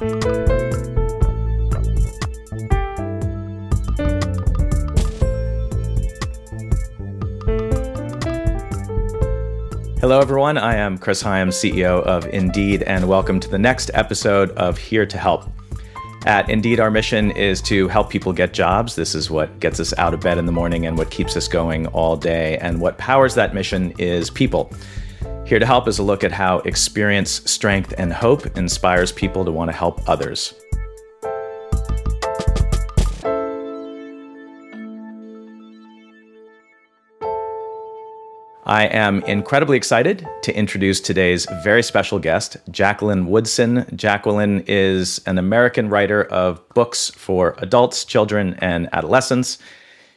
Hello, everyone. I am Chris Hyams, CEO of Indeed, and welcome to the next episode of Here to Help. At Indeed, our mission is to help people get jobs. This is what gets us out of bed in the morning and what keeps us going all day. And what powers that mission is people. Here to Help is a look at how experience, strength, and hope inspires people to want to help others. I am incredibly excited to introduce today's very special guest, Jacqueline Woodson. Jacqueline is an American writer of books for adults, children, and adolescents.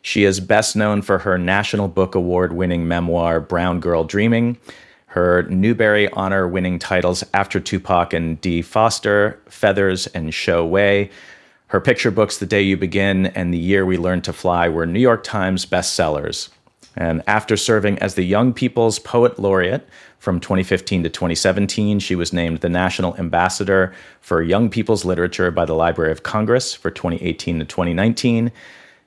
She is best known for her National Book Award winning memoir, Brown Girl Dreaming, her Newbery Honor winning titles After Tupac and D Foster, Feathers, and Show Way. Her picture books, The Day You Begin and The Year We Learned to Fly, were New York Times bestsellers. And after serving as the Young People's Poet Laureate from 2015 to 2017, she was named the National Ambassador for Young People's Literature by the Library of Congress for 2018 to 2019.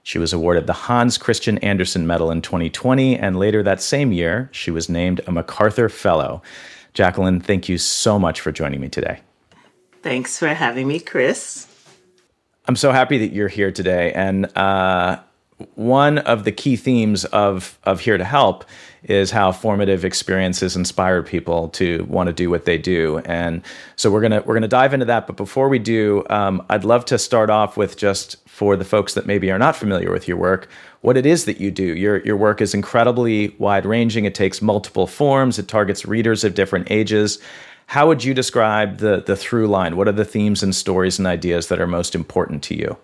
She was awarded the Hans Christian Andersen Medal in 2020, and later that same year, she was named a MacArthur Fellow. Jacqueline, thank you so much for joining me today. Thanks for having me, Chris. I'm so happy that you're here today. And uh, one of the key themes of of Here to Help is how formative experiences inspire people to want to do what they do, and so we're gonna we're gonna dive into that. But before we do, um, I'd love to start off with just for the folks that maybe are not familiar with your work, what it is that you do. Your your work is incredibly wide ranging. It takes multiple forms. It targets readers of different ages. How would you describe the the through line? What are the themes and stories and ideas that are most important to you?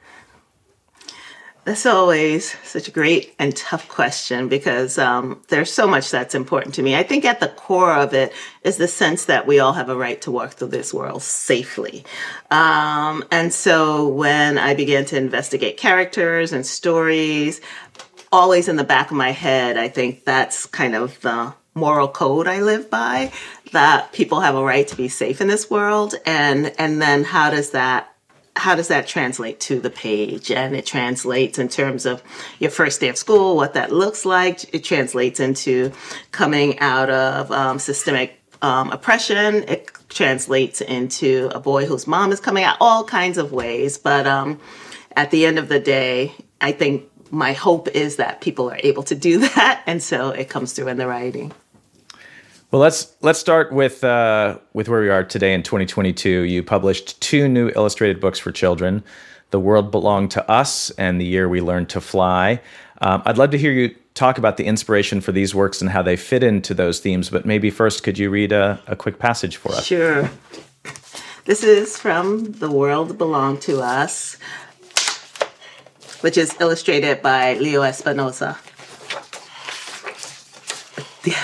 That's always such a great and tough question because um, there's so much that's important to me. I think at the core of it is the sense that we all have a right to walk through this world safely. Um, and so when I began to investigate characters and stories, always in the back of my head, I think that's kind of the moral code I live by that people have a right to be safe in this world and and then how does that how does that translate to the page? And it translates in terms of your first day of school, what that looks like. It translates into coming out of um, systemic um, oppression. It translates into a boy whose mom is coming out, all kinds of ways. But um, at the end of the day, I think my hope is that people are able to do that. And so it comes through in the writing. Well, let's let's start with uh, with where we are today in 2022. You published two new illustrated books for children, "The World Belonged to Us" and "The Year We Learned to Fly." Um, I'd love to hear you talk about the inspiration for these works and how they fit into those themes. But maybe first, could you read a, a quick passage for us? Sure. This is from "The World Belonged to Us," which is illustrated by Leo Espinosa.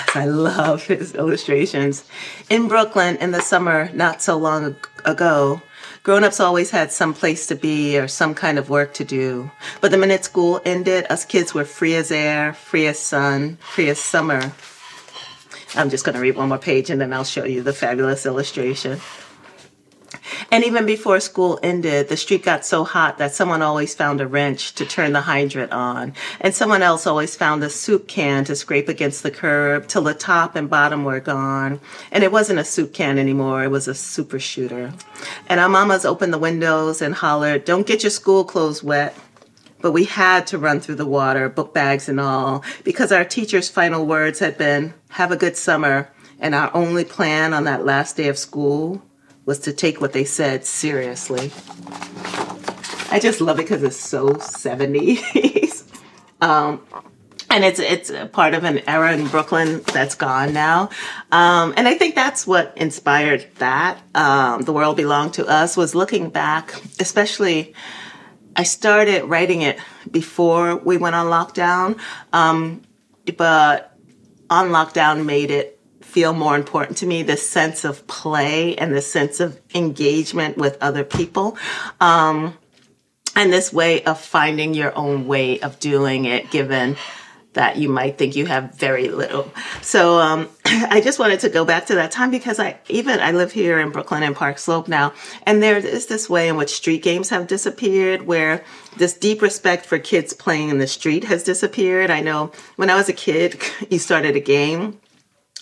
I love his illustrations. In Brooklyn in the summer, not so long ago, grown-ups always had some place to be or some kind of work to do. But the minute school ended, us kids were free as air, free as sun, free as summer. I'm just going to read one more page and then I'll show you the fabulous illustration. And even before school ended, the street got so hot that someone always found a wrench to turn the hydrant on. And someone else always found a soup can to scrape against the curb till the top and bottom were gone. And it wasn't a soup can anymore, it was a super shooter. And our mamas opened the windows and hollered, Don't get your school clothes wet but we had to run through the water, book bags and all, because our teacher's final words had been, Have a good summer. And our only plan on that last day of school was to take what they said seriously. I just love it because it's so 70s. um, and it's it's part of an era in Brooklyn that's gone now, um, and I think that's what inspired that. Um, the world belonged to us was looking back, especially. I started writing it before we went on lockdown, um, but on lockdown made it feel more important to me the sense of play and the sense of engagement with other people. Um, and this way of finding your own way of doing it, given that you might think you have very little. So um, I just wanted to go back to that time because I even I live here in Brooklyn and Park Slope now, and there is this way in which street games have disappeared, where this deep respect for kids playing in the street has disappeared. I know when I was a kid, you started a game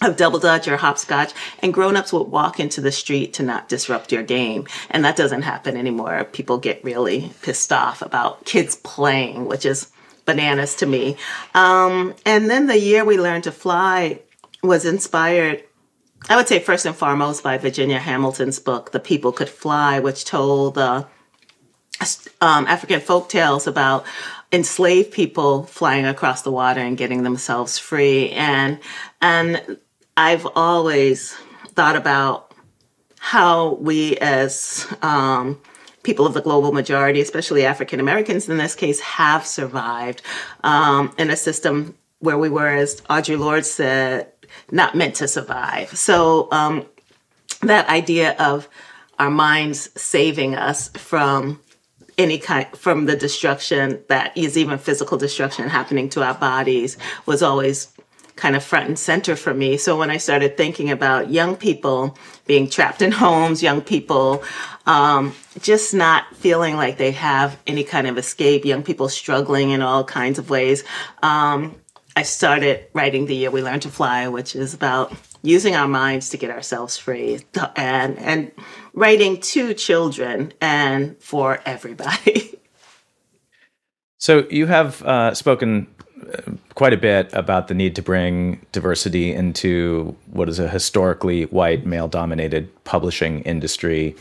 of double dutch or hopscotch and grown-ups would walk into the street to not disrupt your game. And that doesn't happen anymore. People get really pissed off about kids playing which is bananas to me. Um, and then the year we learned to fly was inspired i would say first and foremost by virginia hamilton's book the people could fly which told uh, um, african folk tales about enslaved people flying across the water and getting themselves free. And and I've always thought about how we as um, people of the global majority, especially African Americans in this case, have survived um, in a system where we were, as Audre Lorde said, not meant to survive. So um, that idea of our minds saving us from any kind from the destruction that is even physical destruction happening to our bodies was always kind of front and center for me. So when I started thinking about young people being trapped in homes, young people um, just not feeling like they have any kind of escape, young people struggling in all kinds of ways, um, I started writing The Year We Learned to Fly, which is about using our minds to get ourselves free and, and writing to children and for everybody. So you have uh, spoken quite a bit about the need to bring diversity into what is a historically white, male dominated publishing industry.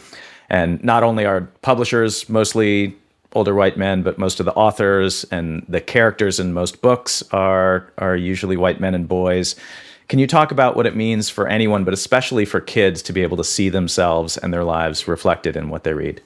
And not only are publishers mostly older white men, but most of the authors and the characters in most books are, are usually white men and boys. Can you talk about what it means for anyone, but especially for kids, to be able to see themselves and their lives reflected in what they read?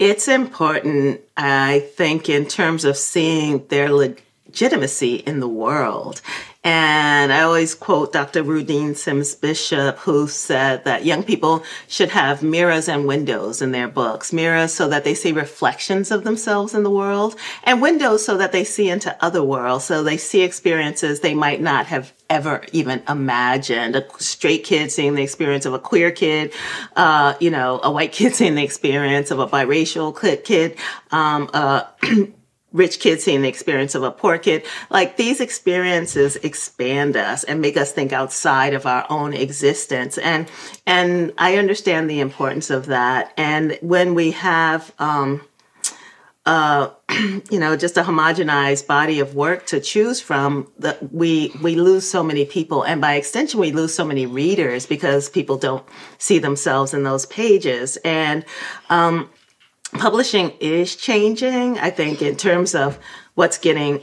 It's important, I think, in terms of seeing their legitimacy in the world. And I always quote Dr. Rudine Sims Bishop, who said that young people should have mirrors and windows in their books. Mirrors so that they see reflections of themselves in the world, and windows so that they see into other worlds, so they see experiences they might not have ever even imagined. A straight kid seeing the experience of a queer kid, uh, you know, a white kid seeing the experience of a biracial kid, um, uh, rich kid seeing the experience of a poor kid. Like these experiences expand us and make us think outside of our own existence. And, and I understand the importance of that. And when we have, um, uh, you know, just a homogenized body of work to choose from, that we we lose so many people, and by extension, we lose so many readers because people don't see themselves in those pages. And um, publishing is changing. I think in terms of what's getting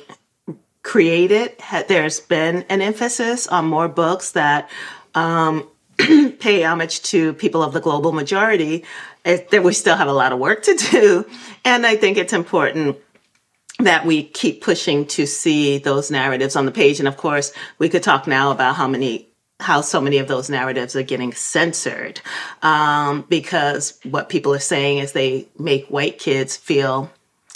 created, there's been an emphasis on more books that um, pay homage to people of the global majority. That we still have a lot of work to do, and I think it's important that we keep pushing to see those narratives on the page. And of course, we could talk now about how many how so many of those narratives are getting censored um, because what people are saying is they make white kids feel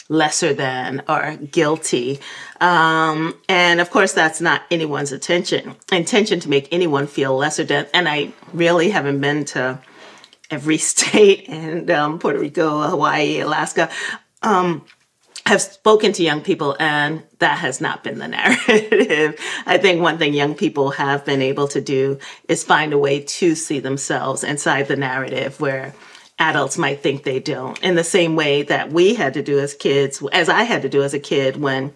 lesser than or guilty. Um, and of course, that's not anyone's intention. Intention to make anyone feel lesser than. And I really haven't been to every state and um, Puerto Rico, Hawaii, Alaska. Um, have spoken to young people and that has not been the narrative. I think one thing young people have been able to do is find a way to see themselves inside the narrative where adults might think they don't. In the same way that we had to do as kids, as I had to do as a kid when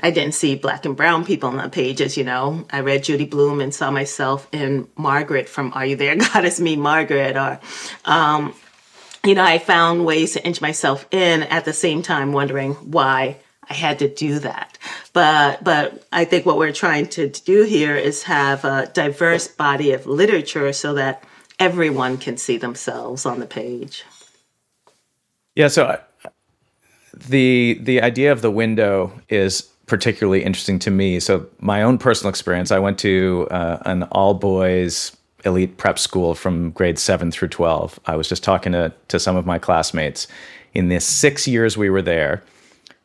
I didn't see black and brown people on the pages, you know. I read Judy Blume and saw myself in Margaret from Are You There, God It's Me, Margaret, or um, you know, I found ways to inch myself in at the same time wondering why I had to do that. But but I think what we're trying to do here is have a diverse body of literature so that everyone can see themselves on the page. Yeah, so uh, the the idea of the window is particularly interesting to me. So my own personal experience, I went to uh, an all boys elite prep school from grade 7 through 12. I was just talking to, to some of my classmates in the six years we were there,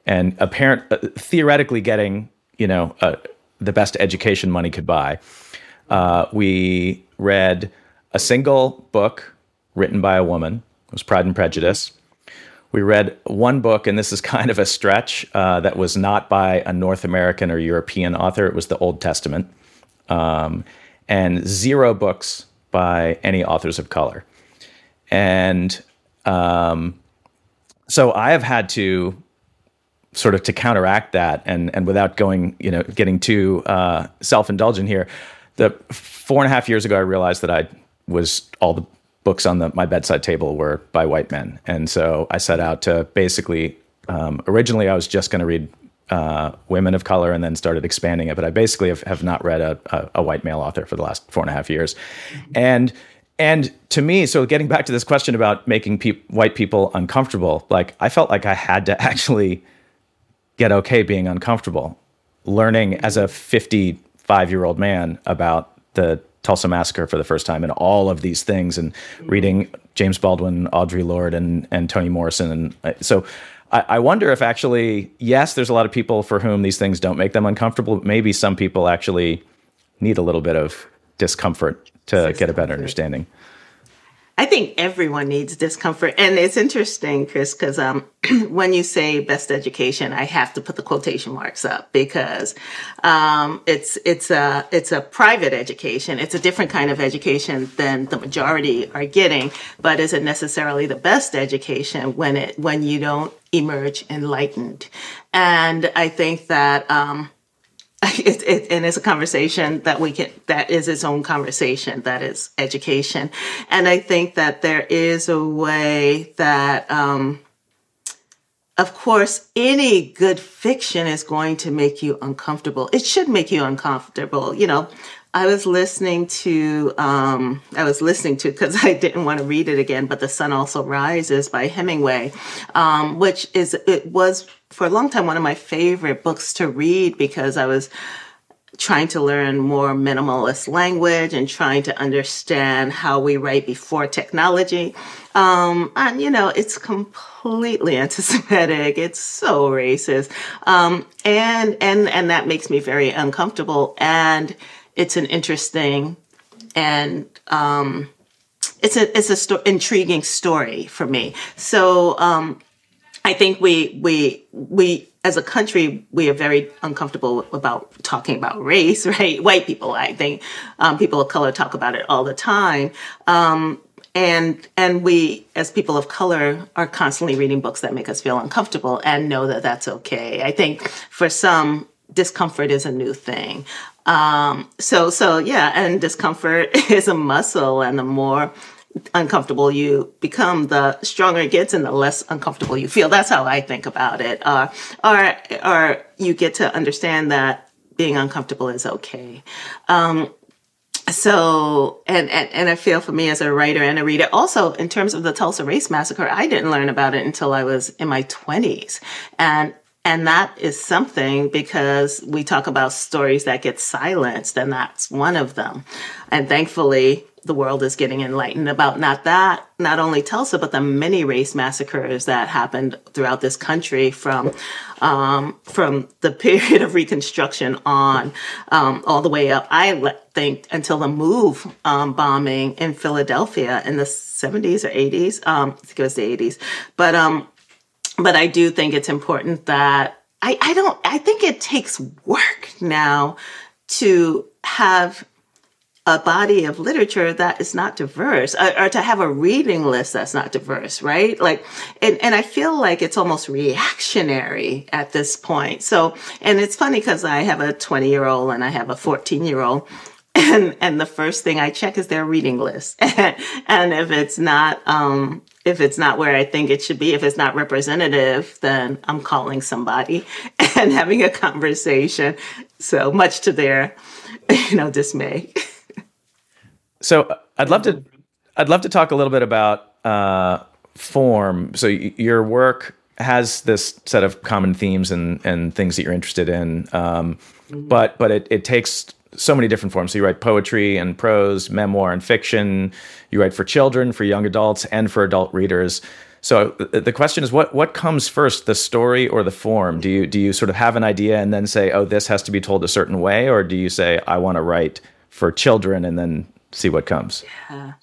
and apparent, uh, theoretically getting you know uh, the best education money could buy. Uh, we read a single book written by a woman. It was Pride and Prejudice. We read one book, and this is kind of a stretch, uh, that was not by a North American or European author. It was the Old Testament, um, and zero books by any authors of color. And um, so I have had to sort of to counteract that, and and without going, you know, getting too uh, self indulgent here, the four and a half years ago, I realized that I was all the books on the, my bedside table were by white men, and so I set out to basically. Um, originally, I was just going to read uh, women of color and then started expanding it. But I basically have, have not read a, a, a, white male author for the last four and a half years. And and to me, so getting back to this question about making pe- white people uncomfortable, like I felt like I had to actually get okay being uncomfortable, learning as a 55 year old man about the Tulsa Massacre for the first time and all of these things, and reading James Baldwin, Audre Lorde, and and Toni Morrison, and uh, so I, I wonder if actually, yes, there's a lot of people for whom these things don't make them uncomfortable, but maybe some people actually need a little bit of discomfort to get a better understanding. I think everyone needs discomfort. And it's interesting, Chris, because um, when you say best education, I have to put the quotation marks up because um, it's it's a it's a private education. It's a different kind of education than the majority are getting, but is it necessarily the best education when it when you don't emerge enlightened? And I think that um, it, it, and it's a conversation that we can that is its own conversation that is education. And i think that there is a way that um, of course any good fiction is going to make you uncomfortable. It should make you uncomfortable you know I was listening to, um, I was listening to because I didn't want to read it again, but The Sun Also Rises by Hemingway, um, which is, it was for a long time one of my favorite books to read because I was trying to learn more minimalist language and trying to understand how we write before technology. Um, and you know, it's completely anti-Semitic. It's so racist. Um, and, and, and that makes me very uncomfortable. And, it's an interesting and um, it's a it's a sto- intriguing story for me. So um, I think we we we as a country we are very uncomfortable about talking about race, right? White people, I think, um, people of color talk about it all the time. Um, and and we as people of color are constantly reading books that make us feel uncomfortable and know that that's okay i think for some discomfort is a new thing um, so, so yeah, and discomfort is a muscle, and the more uncomfortable you become, the stronger it gets, and the less uncomfortable you feel. That's how I think about it. Uh, or, or you get to understand that being uncomfortable is okay. Um, so and, and and I feel for me as a writer and a reader also in terms of the Tulsa race massacre I didn't learn about it until I was in my 20s and and that is something because we talk about stories that get silenced, and that's one of them. And thankfully, the world is getting enlightened about not that, not only Tulsa, but the many race massacres that happened throughout this country from um, from the period of Reconstruction on um, all the way up. I think until the MOVE um, bombing in Philadelphia in the 70s or 80s. Um, I think it was the 80s, but um, but I do think it's important that I, I don't, I think it takes work now to have a body of literature that is not diverse or, or, to have a reading list that's not diverse right? Like and, and i feel like it's almost reactionary at this point. So and it's funny because i have a 20 year old and i have a 14 year old and and the first thing I check is their reading list, and if it's not um, if it's not where I think it should be, if it's not representative, then I'm calling somebody and having a conversation. So much to their you know dismay. so I'd love to I'd love to talk a little bit about uh, form. So y- your work has this set of common themes and and things that you're interested in, um, mm-hmm. but but it, it takes so many different forms. So you write poetry and prose, memoir and fiction. You write for children, for young adults, and for adult readers. So uh, the question is, what what comes first, the story or the form? Do you do you sort of have an idea and then say, oh, this has to be told a certain way, or do you say, I want to write for children and then see what comes? Yeah.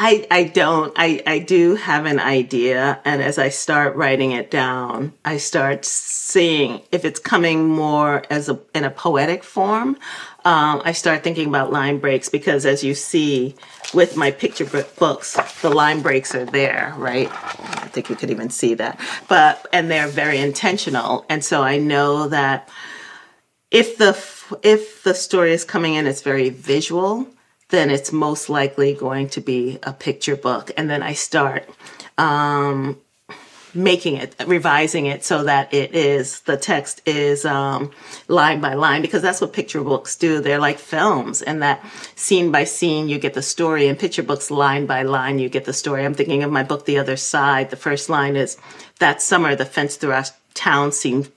I, I don't. I, I do have an idea. And as I start writing it down, I start seeing if it's coming more as a, in a poetic form. Um, I start thinking about line breaks because as you see with my picture books, the line breaks are there, right? I think you could even see that. But, and they're very intentional. And so I know that if the, if the story is coming in, it's very visual then it's most likely going to be a picture book. And then I start um, making it, revising it so that it is, the text is um, line by line, because that's what picture books do. They're like films, and that scene by scene, you get the story, and picture books, line by line, you get the story. I'm thinking of my book, The Other Side. The first line is, That summer, the fence through our town seemed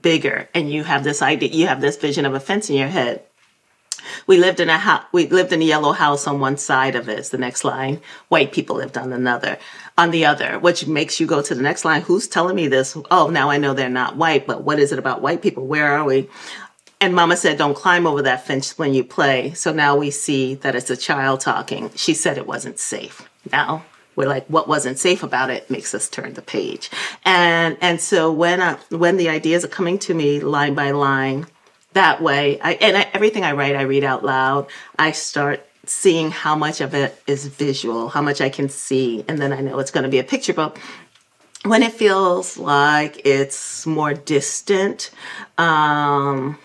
bigger, and you have this idea, you have this vision of a fence in your head we lived in a house. We lived in a yellow house on one side of it. It's the next line. White people lived on another, on the other, which makes you go to the next line. Who's telling me this? Oh, now I know they're not white. But what is it about white people? Where are we? And Mama said, "Don't climb over that fence when you play." So now we see that it's a child talking. She said it wasn't safe. Now we're like what wasn't safe about it makes us turn the page and and so when I, when the ideas are coming to me line by line that way. I, and I, everything I write, I read out loud. I start seeing how much of it is visual, how much I can see, and then I know it's going to be a picture book. When it feels like it's more distant, um,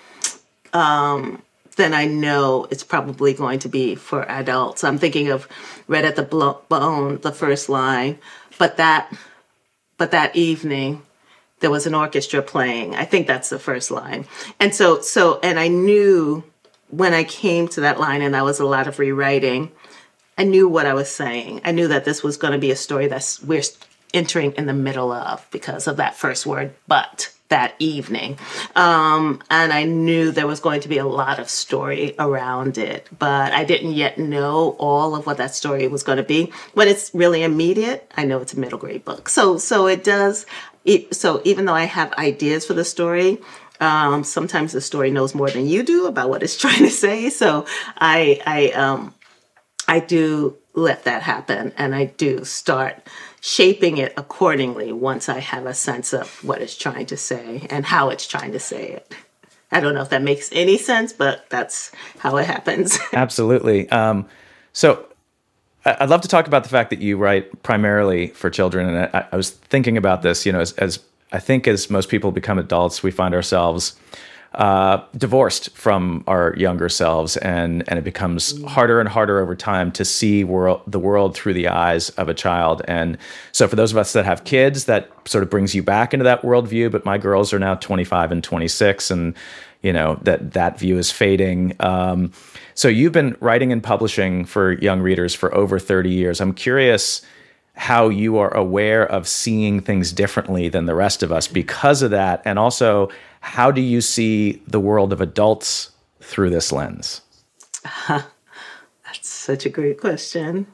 um, then I know it's probably going to be for adults. I'm thinking of "Red at the Bone," the first line, but that, but that evening, there was an orchestra playing. I think that's the first line. And so, so, and I knew when I came to that line, and that was a lot of rewriting, I knew what I was saying. I knew that this was going to be a story that's we're entering in the middle of because of that first word, but that evening. Um, and I knew there was going to be a lot of story around it, but I didn't yet know all of what that story was going to be. When it's really immediate, I know it's a middle grade book. So, so it does, so even though I have ideas for the story, um, sometimes the story knows more than you do about what it's trying to say. So I, I, um, I do let that happen and I do start shaping it accordingly once I have a sense of what it's trying to say and how it's trying to say it. I don't know if that makes any sense, but that's how it happens. Absolutely. Um, so I'd love to talk about the fact that you write primarily for children. And I, I was thinking about this, you know, as, as I think as most people become adults, we find ourselves uh, divorced from our younger selves, and and it becomes harder and harder over time to see world the world through the eyes of a child. And so, for those of us that have kids, that sort of brings you back into that worldview. But my girls are now 25 and 26, and you know that that view is fading. Um, so you've been writing and publishing for young readers for over 30 years. I'm curious how you are aware of seeing things differently than the rest of us because of that, and also how do you see the world of adults through this lens? Uh, that's such a great question.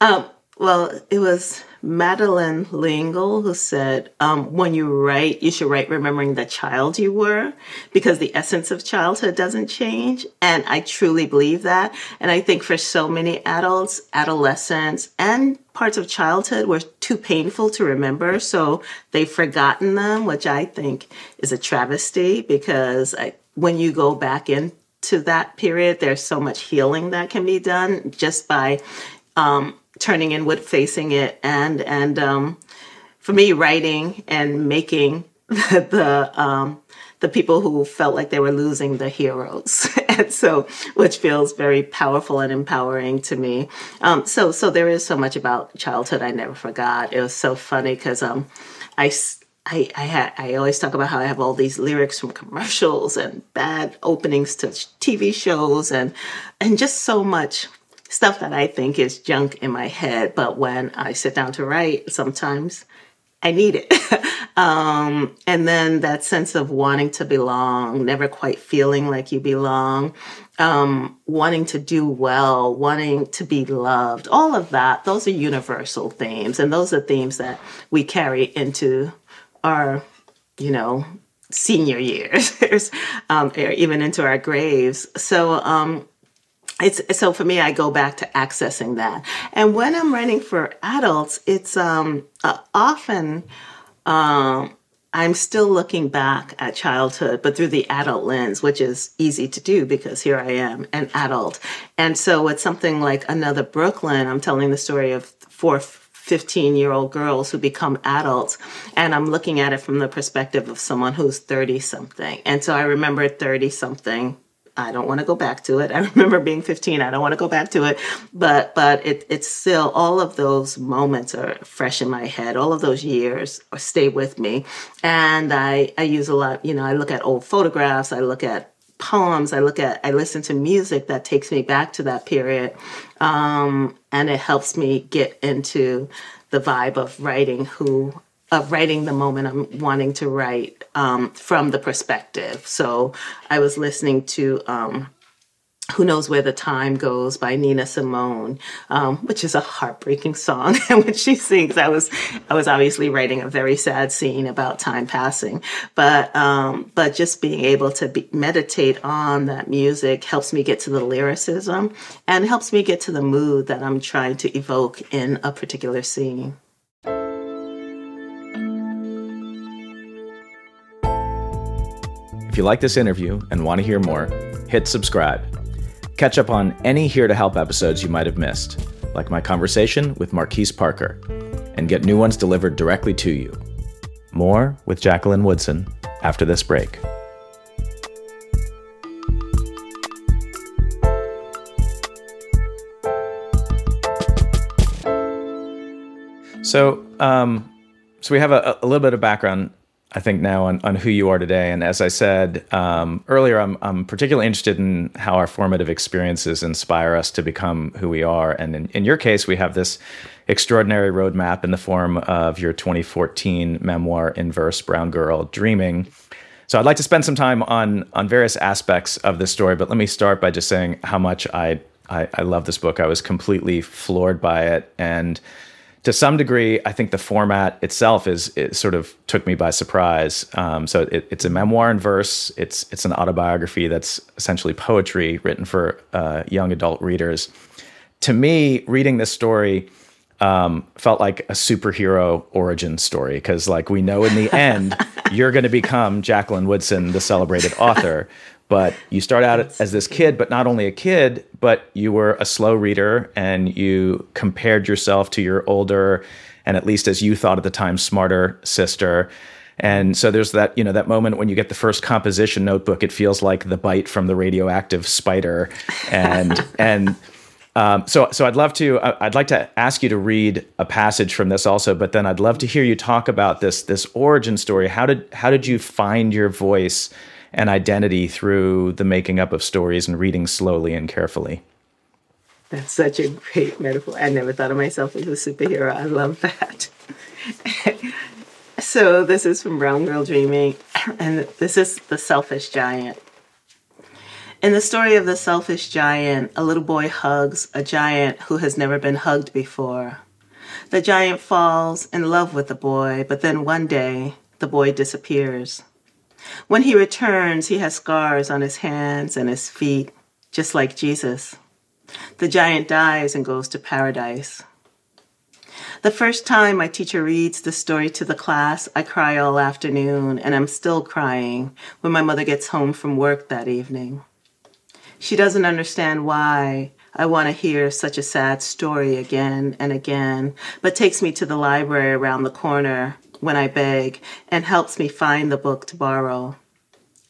Um, well, it was Madeleine L'Engle who said, um, when you write, you should write remembering the child you were because the essence of childhood doesn't change. And I truly believe that. And I think for so many adults, adolescents, and parts of childhood were too painful to remember. So they've forgotten them, which I think is a travesty because I, when you go back into that period, there's so much healing that can be done just by um, turning inward, facing it, and and um, for me, writing and making the, um, the people who felt like they were losing the heroes, and so which feels very powerful and empowering to me. Um, so so there is so much about childhood I never forgot. It was so funny because um, I. I, I, ha- I always talk about how I have all these lyrics from commercials and bad openings to TV shows and and just so much stuff that I think is junk in my head. But when I sit down to write, sometimes I need it. um, and then that sense of wanting to belong, never quite feeling like you belong, um, wanting to do well, wanting to be loved, all of that, those are universal themes. And those are themes that we carry into our, you know, senior years, um, or even into our graves. So, um, it's so for me i go back to accessing that. And when i'm writing for adults it's um, uh, often um, i'm still looking back at childhood but through the adult lens which is easy to do because here i am an adult. And so it's something like another brooklyn i'm telling the story of four 15 year old girls who become adults and i'm looking at it from the perspective of someone who's 30 something and so i remember 30 something I don't want to go back to it. I remember being 15. I don't want to go back to it, but but it, it's still all of those moments are fresh in my head. All of those years stay with me, and I I use a lot. You know, I look at old photographs. I look at poems. I look at I listen to music that takes me back to that period, um, and it helps me get into the vibe of writing who of writing the moment I'm wanting to write um, from the perspective. So I was listening to um, who Knows Where the Time Goes by Nina Simone, um, which is a heartbreaking song. and when she sings, I was, I was obviously writing a very sad scene about time passing. But, um, but just being able to be, meditate on that music helps me get to the lyricism and helps me get to the mood that I'm trying to evoke in a particular scene. You like this interview and want to hear more, hit subscribe. Catch up on any Here to Help episodes you might have missed, like my conversation with Marquise Parker, and get new ones delivered directly to you. More with Jacqueline Woodson after this break. So, um, so we have a, a little bit of background I think now on, on who you are today. And as I said um, earlier, I'm, I'm particularly interested in how our formative experiences inspire us to become who we are. And in, in your case, we have this extraordinary roadmap in the form of your 2014 memoir in verse, Brown Girl Dreaming. So I'd like to spend some time on on various aspects of this story, but let me start by just saying how much I I, I love this book. I was completely floored by it, and to some degree, I think the format itself is it sort of took me by surprise. Um, so it, it's a memoir in verse. It's it's an autobiography that's essentially poetry written for uh, young adult readers. To me, reading this story um, felt like a superhero origin story because, like, we know in the end you're going to become Jacqueline Woodson, the celebrated author. But you start out as this kid, but not only a kid, but you were a slow reader and you compared yourself to your older and at least as you thought at the time smarter sister. And so there's that, you know, that moment when you get the first composition notebook, it feels like the bite from the radioactive spider. And and um, so so I'd love to I'd like to ask you to read a passage from this also, but then I'd love to hear you talk about this this origin story. How did how did you find your voice? And identity through the making up of stories and reading slowly and carefully. That's such a great metaphor. I never thought of myself as a superhero. I love that. so, this is from Brown Girl Dreaming, and this is The Selfish Giant. In the story of the selfish giant, a little boy hugs a giant who has never been hugged before. The giant falls in love with the boy, but then one day the boy disappears. When he returns, he has scars on his hands and his feet, just like Jesus. The giant dies and goes to paradise. The first time my teacher reads the story to the class, I cry all afternoon, and I'm still crying when my mother gets home from work that evening. She doesn't understand why I want to hear such a sad story again and again, but takes me to the library around the corner when I beg and helps me find the book to borrow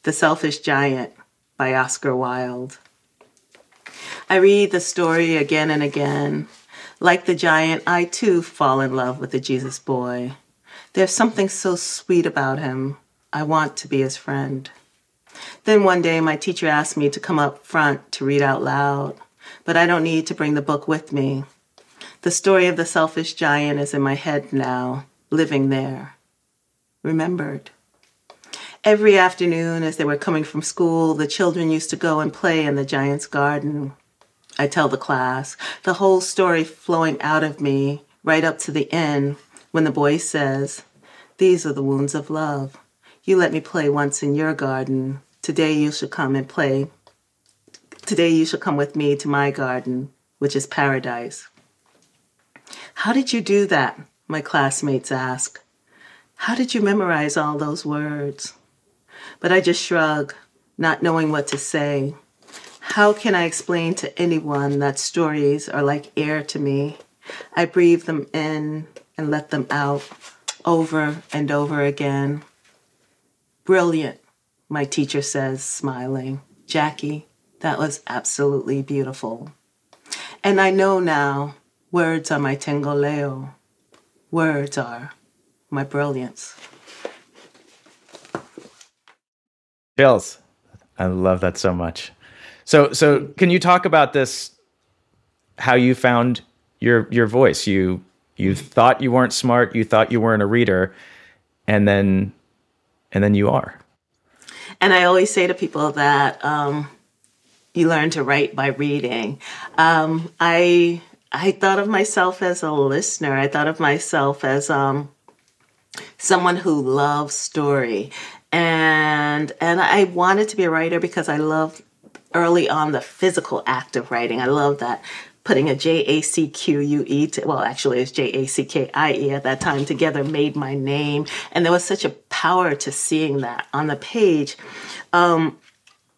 The Selfish Giant by Oscar Wilde. I read the story again and again. Like the giant, I too fall in love with the Jesus boy. There's something so sweet about him. I want to be his friend. Then one day, my teacher asked me to come up front to read out loud, but I don't need to bring the book with me. The story of the selfish giant is in my head now, living there, remembered. Every afternoon, as they were coming from school, the children used to go and play in the giant's garden. I tell the class, the whole story flowing out of me right up to the end when the boy says, These are the wounds of love. You let me play once in your garden. Today you shall come and play. Today you shall come with me to my garden, which is paradise. How did you do that? My classmates ask. How did you memorize all those words? But I just shrug, not knowing what to say. How can I explain to anyone that stories are like air to me? I breathe them in and let them out over and over again. Brilliant, my teacher says, smiling. Jackie, that was absolutely beautiful. And I know now words are my tengoleo. Words are my brilliance. Chills. I love that so much. So so can you talk about this how you found your your voice? You you thought you weren't smart, you thought you weren't a reader, and then and then you are. And I always say to people that um, you learn to write by reading. Um, I I thought of myself as a listener. I thought of myself as um, someone who loves story and and I wanted to be a writer because I loved early on the physical act of writing. I love that putting a J A C Q U E to, well actually it's J A C K I E at that time together made my name and there was such a power to seeing that on the page. Um,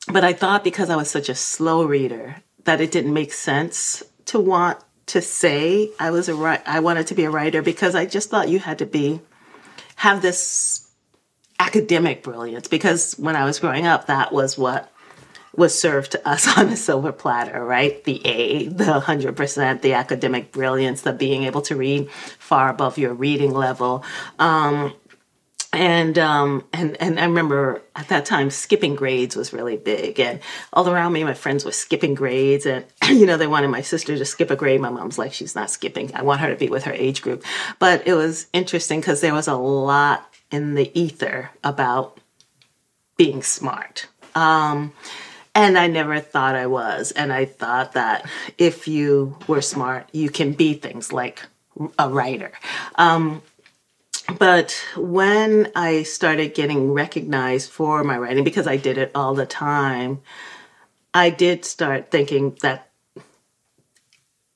but I thought because I was such a slow reader that it didn't make sense to want to say I was a I wanted to be a writer because I just thought you had to be have this academic brilliance because when I was growing up, that was what was served to us on a silver platter, right? The A, the 100%, the academic brilliance, the being able to read far above your reading level. Um, and um, and and I remember at that time skipping grades was really big, and all around me, my friends were skipping grades, and you know they wanted my sister to skip a grade. My mom's like, she's not skipping. I want her to be with her age group. But it was interesting because there was a lot in the ether about being smart. Um, and I never thought I was. And I thought that if you were smart, you can be things like a writer. Um, but when I started getting recognized for my writing, because I did it all the time, I did start thinking that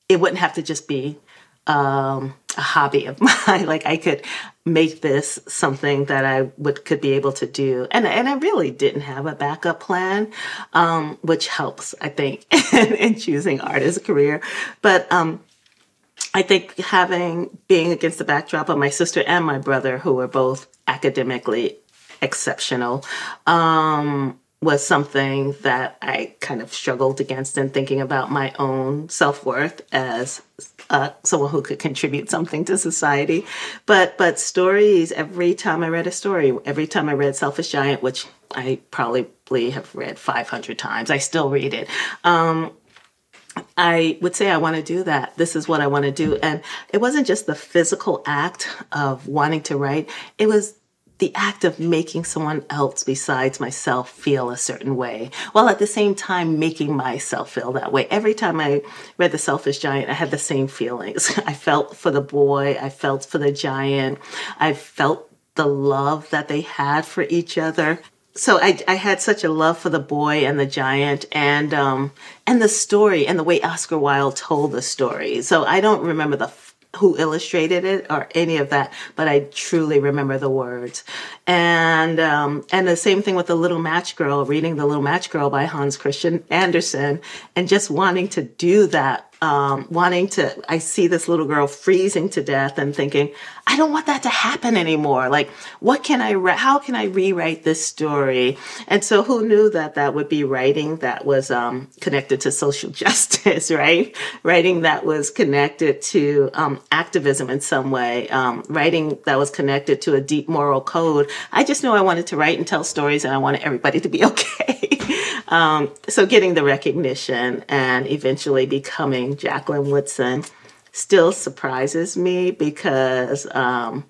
it wouldn't have to just be um, a hobby of mine. like I could make this something that I would could be able to do, and and I really didn't have a backup plan, um, which helps I think in, in, choosing art as a career. But um, I think having being against the backdrop of my sister and my brother, who were both academically exceptional. Um, was something that I kind of struggled against in thinking about my own self worth as uh, someone who could contribute something to society. But but stories. Every time I read a story, every time I read Selfish Giant, which I probably have read 500 times, I still read it. Um, I would say I want to do that. This is what I want to do. And it wasn't just the physical act of wanting to write, it was the act of making someone else besides myself feel a certain way, while at the same time making myself feel that way. Every time I read The Selfish Giant, I had the same feelings. I felt for the boy, I felt for the giant, I felt the love that they had for each other. So I, I had such a love for the boy and the giant and um, and the story and the way Oscar Wilde told the story. So I don't remember the who illustrated it or any of that, but I truly remember the words. And um, and the same thing with the Little Match Girl, reading the Little Match Girl by Hans Christian Andersen, and just wanting to do that um, wanting to, I see this little girl freezing to death and thinking, I don't want that to happen anymore. Like, what can I, re- how can I rewrite this story? And so who knew that that would be writing that was um, connected to social justice, right? Writing that was connected to um, activism in some way, um, writing that was connected to a deep moral code. I just knew I wanted to write and tell stories and I wanted everybody to be okay. Um, so getting the recognition and eventually becoming Jacqueline Woodson still surprises me because um,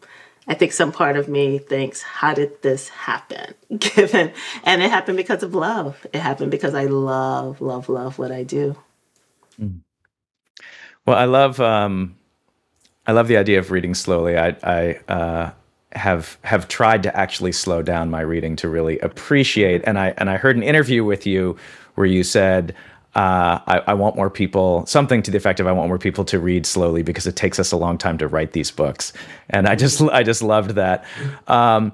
I think some part of me thinks, how did this happen? Given, and it happened because of love. It happened because I love, love, love what I do. Mm. Well, I love, um, I love the idea of reading slowly. I, I uh, have have tried to actually slow down my reading to really appreciate. And I and I heard an interview with you where you said, uh, I, I, want more people, something to the effect of I want more people to read slowly because it takes us a long time to write these books. And I just, I just loved that. Um,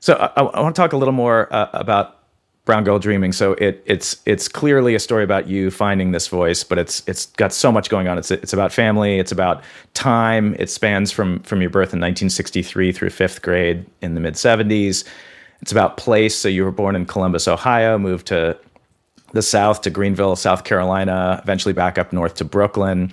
so I, I, want to talk a little more uh, about Brown Girl Dreaming. So it, it's, it's clearly a story about you finding this voice, but it's, it's got so much going on. It's, it's about family. It's about time. It spans from, from your birth in 1963 through fifth grade in the mid 70s. It's about place. So you were born in Columbus, Ohio, moved to the South to Greenville, South Carolina, eventually back up north to Brooklyn.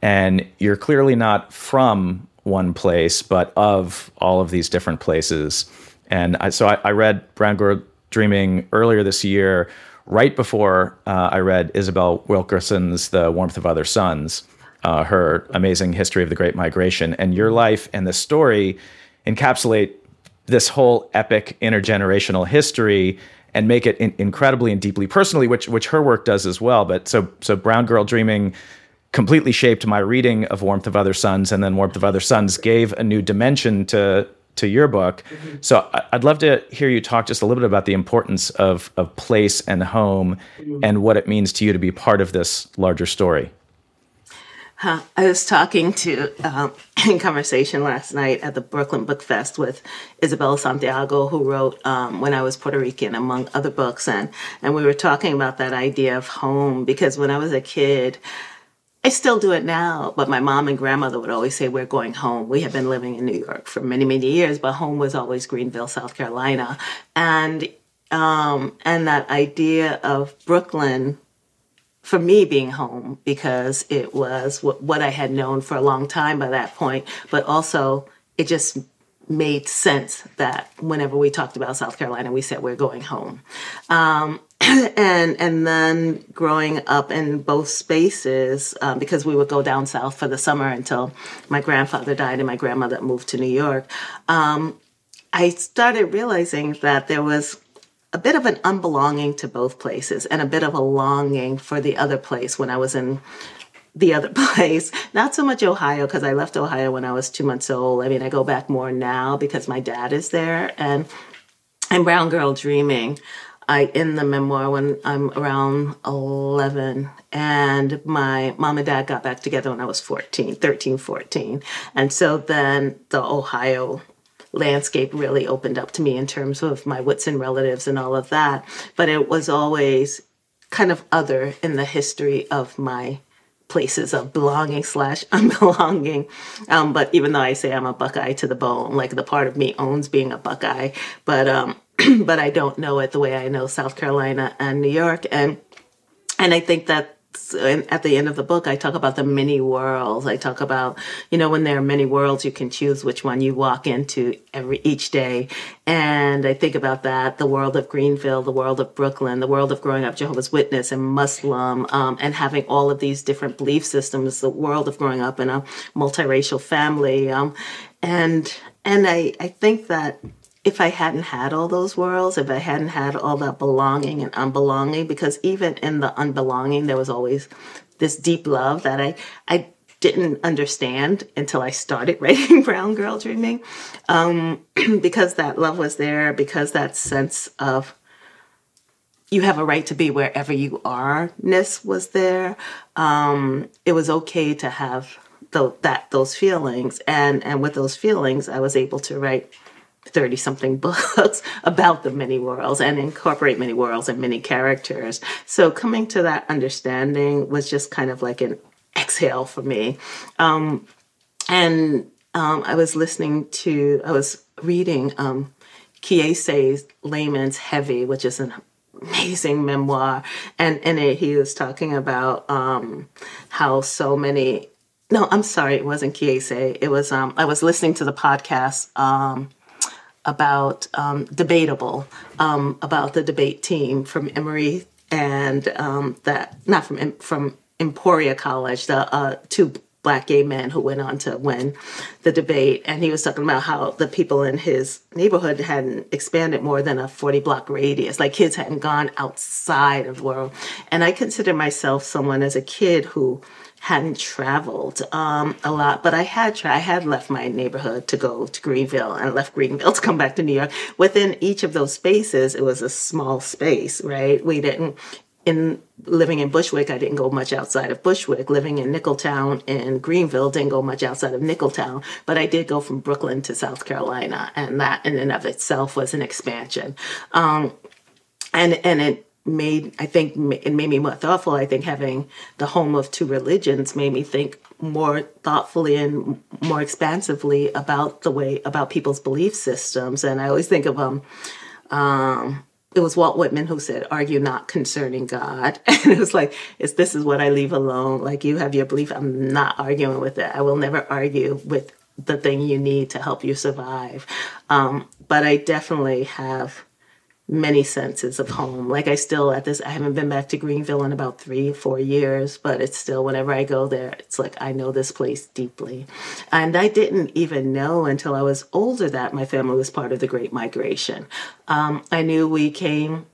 And you're clearly not from one place, but of all of these different places. And I, so I, I, read Brown Girl Dreaming earlier this year, right before uh, I read Isabel Wilkerson's The Warmth of Other Suns, uh, her amazing history of the Great Migration. And your life and the story encapsulate this whole epic intergenerational history and make it in, incredibly and deeply personally, which which her work does as well. But so so Brown Girl Dreaming completely shaped my reading of Warmth of Other Suns, and then Warmth of Other Suns gave a new dimension to to your book. Mm-hmm. So I'd love to hear you talk just a little bit about the importance of of place and home, mm-hmm. and what it means to you to be part of this larger story. Huh. I was talking to um, in conversation last night at the Brooklyn Book Fest with Isabel Santiago, who wrote um, "When I Was Puerto Rican," among other books, and and we were talking about that idea of home because when I was a kid. I still do it now, but my mom and grandmother would always say, We're going home. We have been living in New York for many, many years, but home was always Greenville, South Carolina. And um, and that idea of Brooklyn for me being home because it was what, I had known for a long time by that point, but also it just made sense that whenever we talked about South Carolina, we said we're going home. Um, and and then growing up in both spaces um, because we would go down south for the summer until my grandfather died and my grandmother moved to New York. Um, I started realizing that there was a bit of an unbelonging to both places and a bit of a longing for the other place when I was in the other place. Not so much Ohio because I left Ohio when I was two months old. I mean, I go back more now because my dad is there. And and Brown Girl Dreaming, I in the memoir when I'm around 11 and my mom and dad got back together when I was 14, 13, 14. And so then the Ohio landscape really opened up to me in terms of my Woodson relatives and all of that. But it was always kind of other in the history of my places of belonging slash unbelonging. Um, but even though I say I'm a Buckeye to the bone, like the part of me owns being a Buckeye, but um, but I don't know it the way I know South Carolina and New York, and and I think that at the end of the book, I talk about the many worlds. I talk about, you know, when there are many worlds, you can choose which one you walk into every each day. And I think about that: the world of Greenville, the world of Brooklyn, the world of growing up Jehovah's Witness and Muslim, um, and having all of these different belief systems. The world of growing up in a multiracial family, um, and and I I think that if I hadn't had all those worlds, if I hadn't had all that belonging and unbelonging, because even in the unbelonging, there was always this deep love that I, I didn't understand until I started writing Brown Girl Dreaming. Um, because that love was there, because that sense of you have a right to be wherever you are ness was there. Um, it was okay to have the, that those feelings, and and with those feelings, I was able to write 30 something books about the many worlds and incorporate many worlds and many characters. So coming to that understanding was just kind of like an exhale for me. Um, and um, I was listening to, I was reading um, Kiese Laymon's Heavy, which is an amazing memoir. And in it, he was talking about um, how so many, no, I'm sorry, it wasn't Kiese. It was, um, I was listening to the podcast um, about um, debatable um, about the debate team from Emory and um, that not from from Emporia College, the uh, two black gay men who went on to win the debate. And he was talking about how the people in his neighborhood hadn't expanded more than a 40 block radius. Like kids hadn't gone outside of the world. And I consider myself someone as a kid who hadn't traveled um, a lot, but I had tra- I had left my neighborhood to go to Greenville and left Greenville to come back to New York. Within each of those spaces, it was a small space, right? We didn't in living in Bushwick, I didn't go much outside of Bushwick. Living in Nicholtown and Greenville, didn't go much outside of Nicholtown. But I did go from Brooklyn to South Carolina, and that in and of itself was an expansion. Um, and and it made I think it made me more thoughtful. I think having the home of two religions made me think more thoughtfully and more expansively about the way about people's belief systems. And I always think of um, um it was Walt Whitman who said, "Argue not concerning God," and it was like, "It's this is what I leave alone. Like you have your belief, I'm not arguing with it. I will never argue with the thing you need to help you survive." Um, but I definitely have many senses of home. Like I still at this, I haven't been back to Greenville in about three, four years, but it's still whenever I go there, it's like I know this place deeply. And I didn't even know until I was older that my family was part of the Great Migration. Um, I knew we came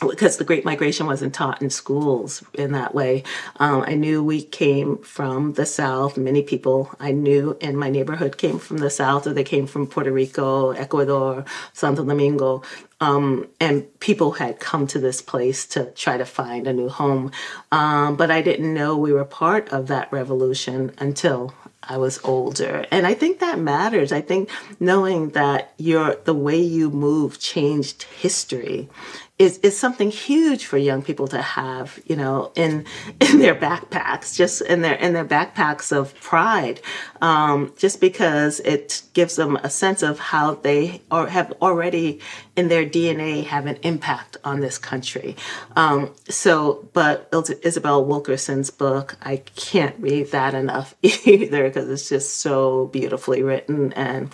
because the Great Migration wasn't taught in schools in that way. Um, I knew we came from the South. Many people I knew in my neighborhood came from the South, or they came from Puerto Rico, Ecuador, Santo Domingo. Um, and people had come to this place to try to find a new home. Um, but I didn't know we were part of that revolution until I was older. And I think that matters. I think knowing that your the way you move changed history is is something huge for young people to have, you know, in in their backpacks, just in their in their backpacks of pride, um, just because it gives them a sense of how they or have already in their DNA have an impact on this country. Um, so, but Isabel Wilkerson's book, I can't read that enough either because it's just so beautifully written and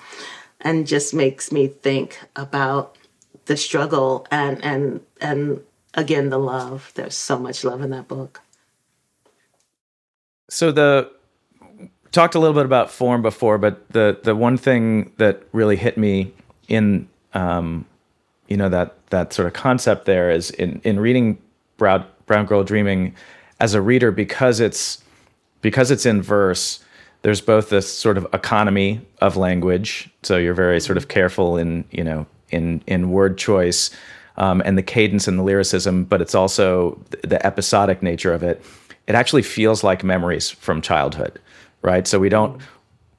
and just makes me think about the struggle and and and again the love. There's so much love in that book. So the talked a little bit about form before, but the the one thing that really hit me in um, you know that that sort of concept there is in in reading Brown Brown Girl Dreaming as a reader because it's because it's in verse. There's both this sort of economy of language, so you're very sort of careful in you know in in word choice um, and the cadence and the lyricism, but it's also the episodic nature of it. It actually feels like memories from childhood, right? So we don't,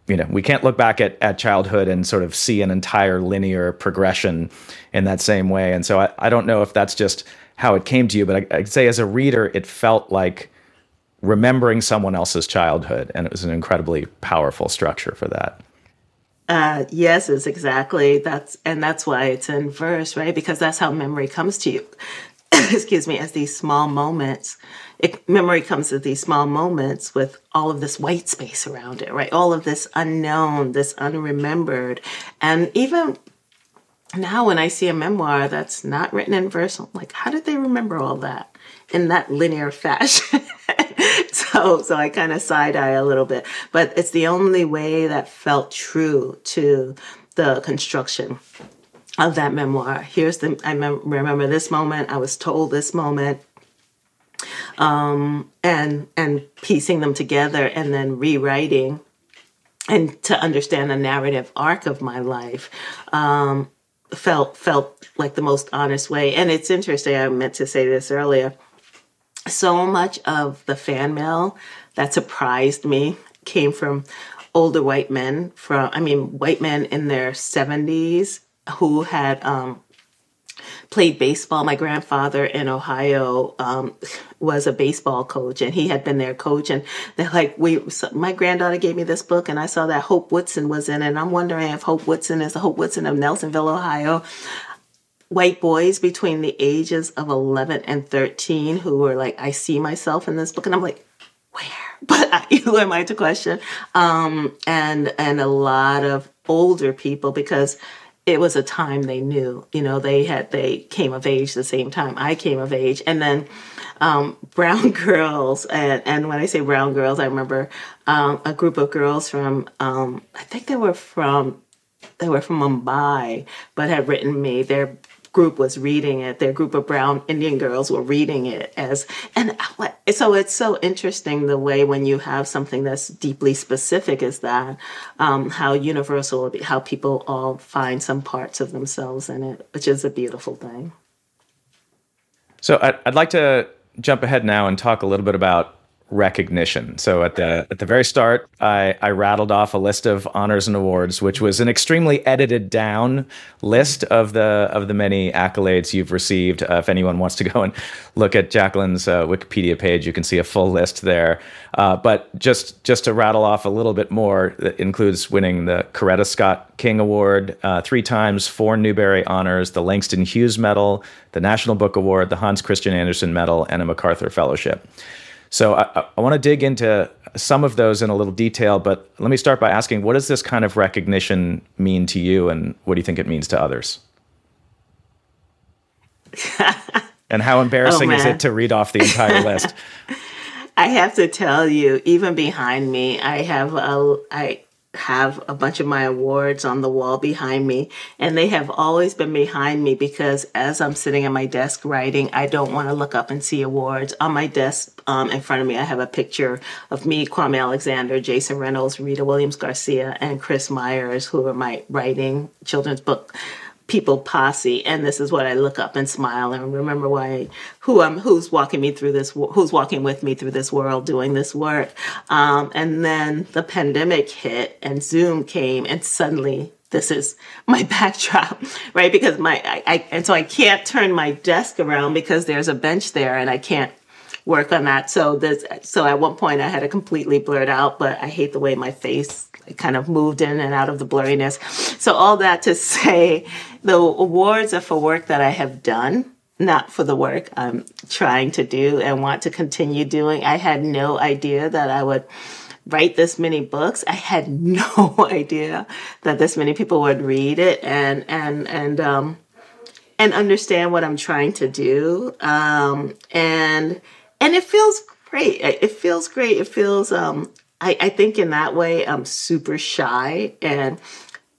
you know, we can't look back at, at childhood and sort of see an entire linear progression in that same way. And so I, I don't know if that's just how it came to you, but I, I'd say as a reader, it felt like remembering someone else's childhood, and it was an incredibly powerful structure for that. Uh, yes, is exactly that's, and that's why it's in verse, right? Because that's how memory comes to you. Excuse me, as these small moments. It, memory comes as these small moments with all of this white space around it, right? All of this unknown, this unremembered, and even now when I see a memoir that's not written in verse, I'm like, how did they remember all that in that linear fashion? so so I kind of side eye a little bit, but it's the only way that felt true to the construction of that memoir. Here's the I mem- remember this moment. I was told this moment. Um, and and piecing them together and then rewriting and to understand the narrative arc of my life um, felt felt like the most honest way. And it's interesting. I meant to say this earlier so much of the fan mail that surprised me came from older white men from i mean white men in their 70s who had um, played baseball. My grandfather in ohio um, was a baseball coach and he had been their coach and they're like we my granddaughter gave me this book and i saw that hope woodson was in it and i'm wondering if hope woodson is the hope woodson of nelsonville ohio white boys between the ages of 11 and 13 who were like, I see myself in this book. And I'm like, where? But who am I to question? Um, and, and a lot of older people because it was a time they knew. You know, they had they came of age the same time I came of age, and then um, brown girls. And, and when I say brown girls, I remember um, a group of girls from um, I think they were from they were from Mumbai, but had written me. Their group was reading it. Their group of brown Indian girls were reading it as, and so it's so interesting the way when you have something that's deeply specific as that, um, how universal, how people all find some parts of themselves in it, which is a beautiful thing. So I'd, I'd like to jump ahead now and talk a little bit about recognition. So at the at the very start, I, I rattled off a list of honors and awards, which was an extremely edited down list of the of the many accolades you've received. Uh, if anyone wants to go and look at Jacqueline's uh, Wikipedia page, you can see a full list there. Uh, but just just to rattle off a little bit more, that includes winning the Coretta Scott King Award uh, three times, four Newbery honors, the Langston Hughes Medal, the National Book Award, the Hans Christian Andersen Medal, and a MacArthur Fellowship. So I, I want to dig into some of those in a little detail, but let me start by asking what does this kind of recognition mean to you, and what do you think it means to others? and how embarrassing oh, is it to read off the entire list? I have to tell you, even behind me, I have a, I have a bunch of my awards on the wall behind me and they have always been behind me because as i'm sitting at my desk writing i don't want to look up and see awards. On my desk um, in front of me i have a picture of me kwame alexander jason reynolds rita williams garcia and chris myers who are my writing children's book people posse and this is what i look up and smile and remember why who i'm who's walking me through this who's walking with me through this world doing this work. Um, and then the pandemic hit and zoom came and suddenly this is my backdrop right? Because my I, I and so i can't turn my desk around because there's a bench there and i can't work on that. So this so at one point i had it completely blurred out but i hate the way my face kind of moved in and out of the blurriness. So all that to say, the awards are for work that I have done, not for the work I'm trying to do and want to continue doing. I had no idea that I would write this many books. I had no idea that this many people would read it and and and um and understand what I'm trying to do. Um and and it feels great. It feels great. It feels um I, I think in that way I'm super shy and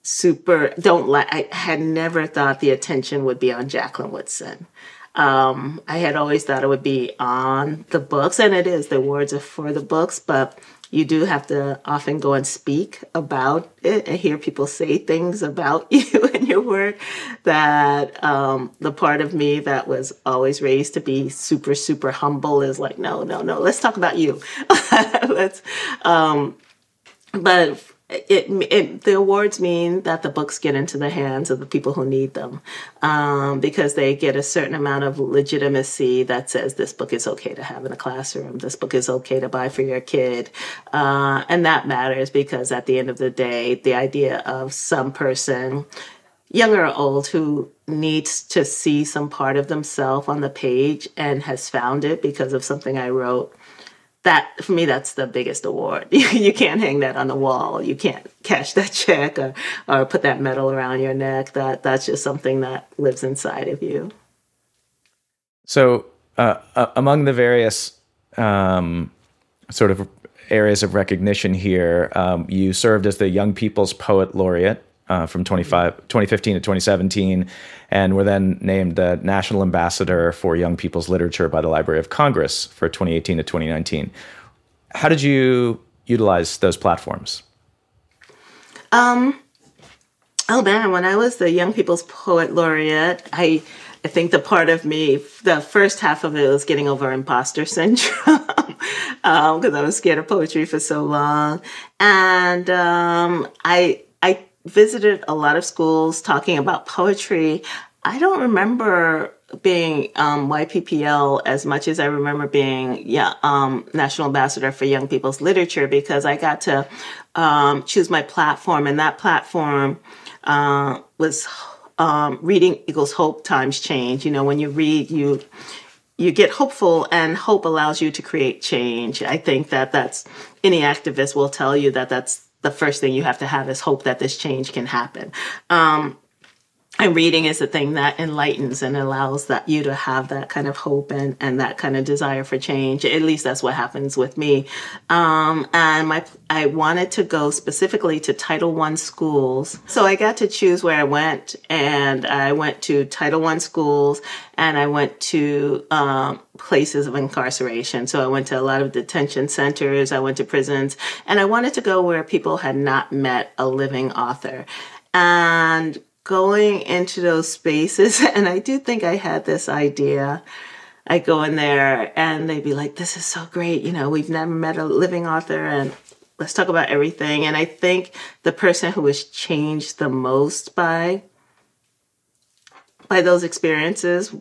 super don't like I had never thought the attention would be on Jacqueline Woodson. Um, I had always thought it would be on the books, and it is. The awards are for the books, but you do have to often go and speak about it and hear people say things about you and your work that um, the part of me that was always raised to be super super humble is like no no no let's talk about you. Let's um, but it, it, the awards mean that the books get into the hands of the people who need them um, because they get a certain amount of legitimacy that says this book is okay to have in a classroom. This book is okay to buy for your kid. Uh, and that matters because at the end of the day the idea of some person young or old who needs to see some part of themselves on the page and has found it because of something i wrote that for me that's the biggest award. You can't hang that on the wall. You can't cash that check or, or put that medal around your neck. That that's just something that lives inside of you. So uh, uh, among the various um, sort of areas of recognition here um, you served as the young people's poet laureate uh, from 2015 to 2017, and were then named the National Ambassador for Young People's Literature by the Library of Congress for 2018 to 2019. How did you utilize those platforms? Um, oh man, when I was the Young People's Poet Laureate, I I think the part of me, the first half of it was getting over imposter syndrome because um, I was scared of poetry for so long, and um, I visited a lot of schools talking about poetry. I don't remember being um, YPPL as much as I remember being yeah um, national ambassador for young people's literature because I got to um, choose my platform and that platform uh, was um, reading equals hope times change. You know, when you read, you you get hopeful and hope allows you to create change. I think that that's any activist will tell you that that's the first thing you have to have is hope that this change can happen. Um, and reading is the thing that enlightens and allows that you to have that kind of hope and, and that kind of desire for change. At least that's what happens with me. Um, and my I wanted to go specifically to Title One schools, so I got to choose where I went, and I went to Title One schools, and I went to um, places of incarceration. So I went to a lot of detention centers, I went to prisons, and I wanted to go where people had not met a living author. And going into those spaces, and I do think I had this idea. I go in there and they'd be like, This is so great. You know, we've never met a living author and let's talk about everything. And I think the person who was changed the most by by those experiences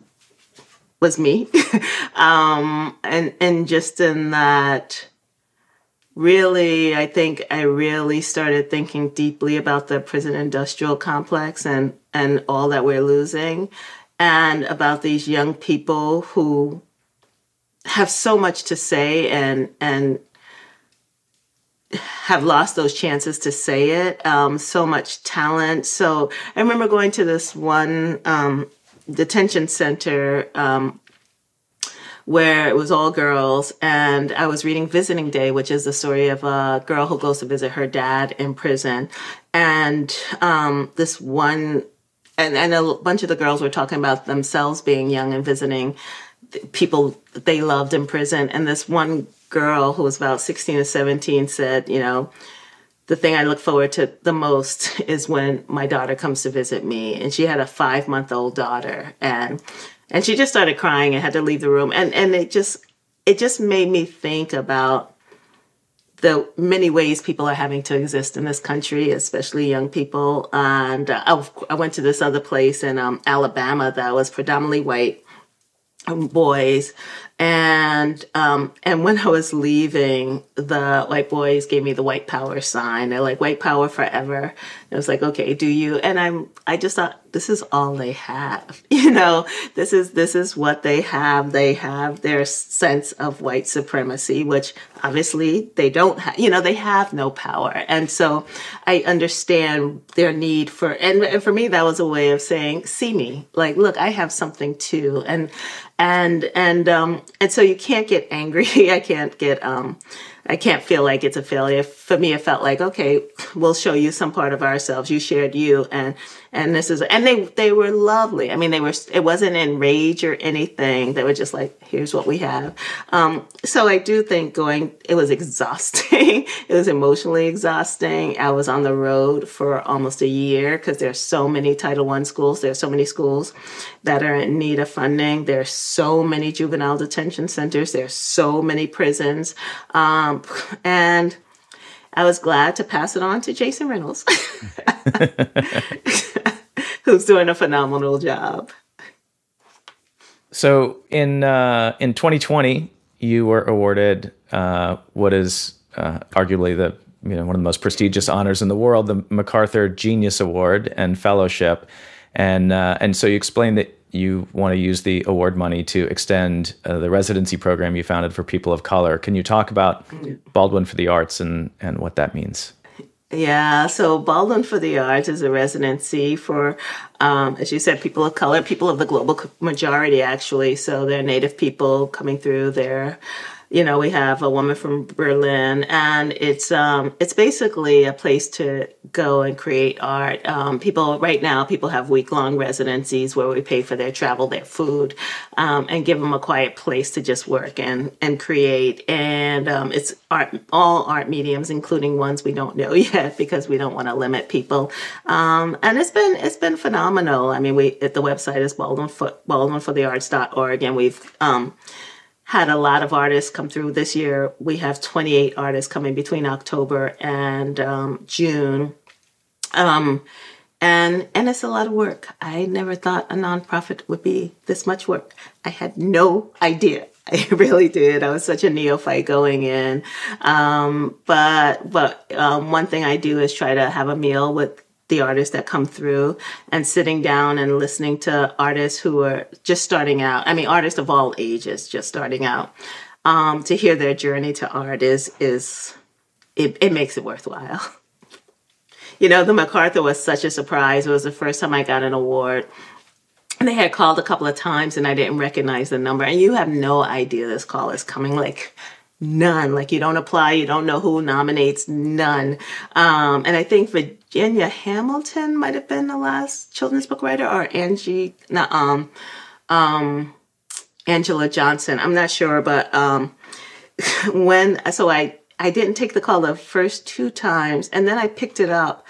was me. um, and and just in that really, I think I really started thinking deeply about the prison industrial complex and, and all that we're losing, and about these young people who have so much to say and, and have lost those chances to say it, um, so much talent. So I remember going to this one um, detention center um, where it was all girls. And I was reading Visiting Day, which is the story of a girl who goes to visit her dad in prison. And um, this one, and, and a bunch of the girls were talking about themselves being young and visiting people they loved in prison. And this one girl who was about 16 or 17 said, you know, the thing I look forward to the most is when my daughter comes to visit me. And she had a five month old daughter. And and she just started crying and had to leave the room and and it just it just made me think about the many ways people are having to exist in this country, especially young people. And uh, I, went to this other place in um, Alabama that was predominantly white boys and um, and when I was leaving, the white boys gave me the white power sign. They're like white power forever. And I was like, okay, do you? And I'm I just thought this is all they have. You know, this is this is what they have. They have their sense of white supremacy, which obviously they don't have. You know, they have no power. And so I understand their need for and, and for me that was a way of saying, see me. Like, look, I have something too. And and and um and so you can't get angry i can't get um i can't feel like it's a failure. For me it felt like okay we'll show you some part of ourselves. You shared you and and this is and they they were lovely. I mean they were it wasn't in rage or anything. They were just like here's what we have. Um, so i do think going it was exhausting. It was emotionally exhausting. I was on the road for almost a year because there's so many title one schools. There's so many schools that are in need of funding. There's so many juvenile detention centers. There's so many prisons. Um, and I was glad to pass it on to Jason Reynolds, who's doing a phenomenal job. So in uh, in 2020, you were awarded uh, what is uh, arguably the you know one of the most prestigious honors in the world, the MacArthur Genius Award and Fellowship, and uh, and so you explained that you want to use the award money to extend uh, the residency program you founded for people of color. Can you talk about Baldwin for the Arts and, and what that means? Yeah, so Baldwin for the Arts is a residency for, um, as you said, people of color, people of the global majority, actually. So they're Native people coming through there you know, we have a woman from Berlin, and it's um, it's basically a place to go and create art. Um, people right now, people have week long residencies where we pay for their travel, their food, um, and give them a quiet place to just work and and create. And um, it's art, all art mediums, including ones we don't know yet, because we don't want to limit people. Um, and it's been it's been phenomenal. I mean, we the website is Baldwin for baldwinforthearts.org, and we've um, had a lot of artists come through this year. We have 28 artists coming between October and um, June. Um, and and it's a lot of work. I never thought a nonprofit would be this much work. I had no idea. I really did. I was such a neophyte going in. Um, but but um, one thing I do is try to have a meal with the artists that come through and sitting down and listening to artists who are just starting out. I mean, artists of all ages just starting out. Um, to hear their journey to art is is it, it makes it worthwhile. you know, the MacArthur was such a surprise. It was the first time I got an award. And they had called a couple of times and I didn't recognize the number. And you have no idea this call is coming. Like, none. Like, you don't apply, you don't know who nominates, none. Um, and I think Virginia Hamilton might have been the last children's book writer or Angie, not, um, um, Angela Johnson. I'm not sure, but um, when so I I didn't take the call the first two times, and then I picked it up,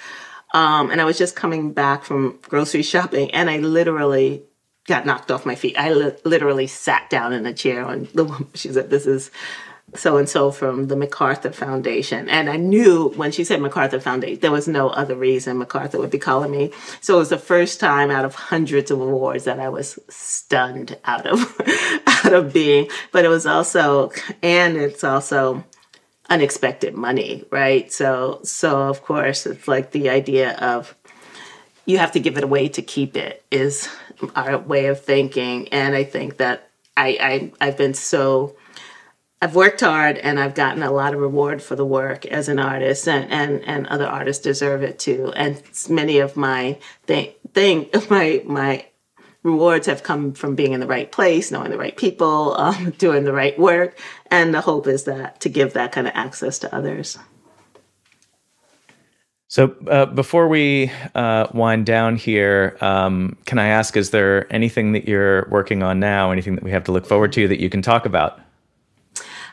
um, and I was just coming back from grocery shopping, and I literally got knocked off my feet. I li- literally sat down in a chair, and the woman she said, "This is." So and so from the MacArthur Foundation. And I knew when she said MacArthur Foundation, there was no other reason MacArthur would be calling me. So it was the first time out of hundreds of awards that I was stunned out of out of being. But it was also and it's also unexpected money, right? So so of course it's like the idea of you have to give it away to keep it is our way of thinking. And I think that I, I I've been so I've worked hard and I've gotten a lot of reward for the work as an artist, and and, and other artists deserve it too. And many of my thing, thing my my rewards have come from being in the right place, knowing the right people, um, doing the right work, and the hope is that to give that kind of access to others. So uh, before we uh, wind down here, um, can I ask, is there anything that you're working on now, anything that we have to look forward to that you can talk about?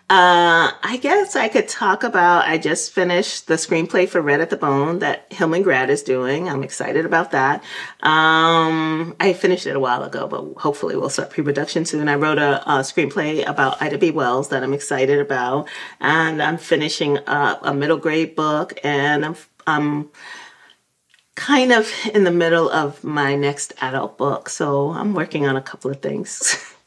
Uh, I guess I could talk about. I just finished the screenplay for Red at the Bone that Hillman Grad is doing. I'm excited about that. Um, I finished it a while ago, but hopefully we'll start pre-production soon. I wrote a, a screenplay about Ida B. Wells that I'm excited about, and I'm finishing up a middle grade book, and I'm, I'm kind of in the middle of my next adult book, so I'm working on a couple of things.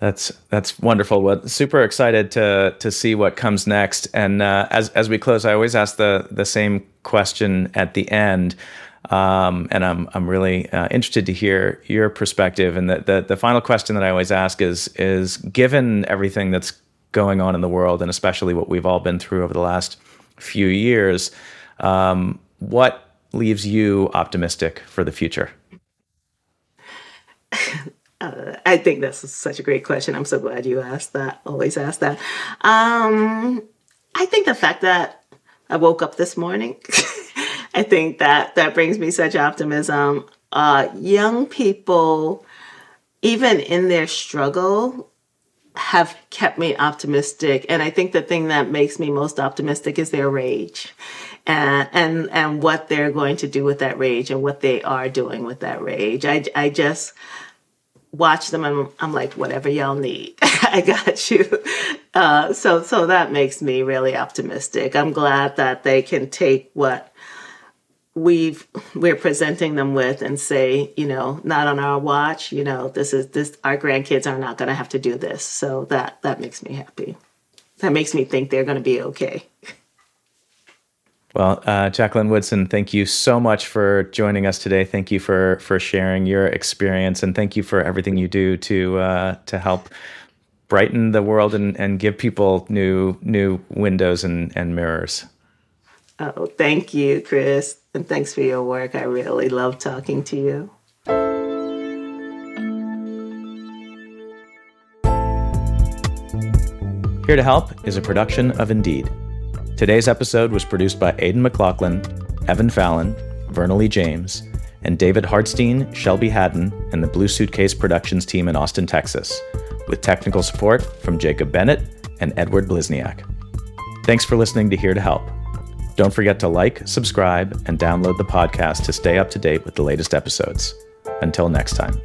That's that's wonderful. Well, super excited to to see what comes next. And uh, as as we close, I always ask the the same question at the end. Um, and I'm I'm really uh, interested to hear your perspective. And the, the the final question that I always ask is is given everything that's going on in the world, and especially what we've all been through over the last few years, um, what leaves you optimistic for the future? Uh, I think that's such a great question. I'm so glad you asked that. Always ask that. Um, I think the fact that I woke up this morning, I think that that brings me such optimism. Uh, young people, even in their struggle, have kept me optimistic. And I think the thing that makes me most optimistic is their rage. And, and and what they're going to do with that rage and what they are doing with that rage. I, I just watch them and I'm like, whatever y'all need, I got you. Uh, so, so that makes me really optimistic. I'm glad that they can take what we've we're presenting them with and say, you know, not on our watch. You know, this is this. Our grandkids are not going to have to do this. So that that makes me happy. That makes me think they're going to be okay. Well, uh, Jacqueline Woodson, thank you so much for joining us today. Thank you for for sharing your experience, and thank you for everything you do to uh, to help brighten the world and, and give people new new windows and, and mirrors. Oh, thank you, Chris, and thanks for your work. I really love talking to you. Here to Help is a production of Indeed. Today's episode was produced by Aidan McLaughlin, Evan Fallon, Vernalee James, and David Hartstein, Shelby Haddon, and the Blue Suitcase Productions team in Austin, Texas, with technical support from Jacob Bennett and Edward Blizniak. Thanks for listening to Here to Help. Don't forget to like, subscribe, and download the podcast to stay up to date with the latest episodes. Until next time.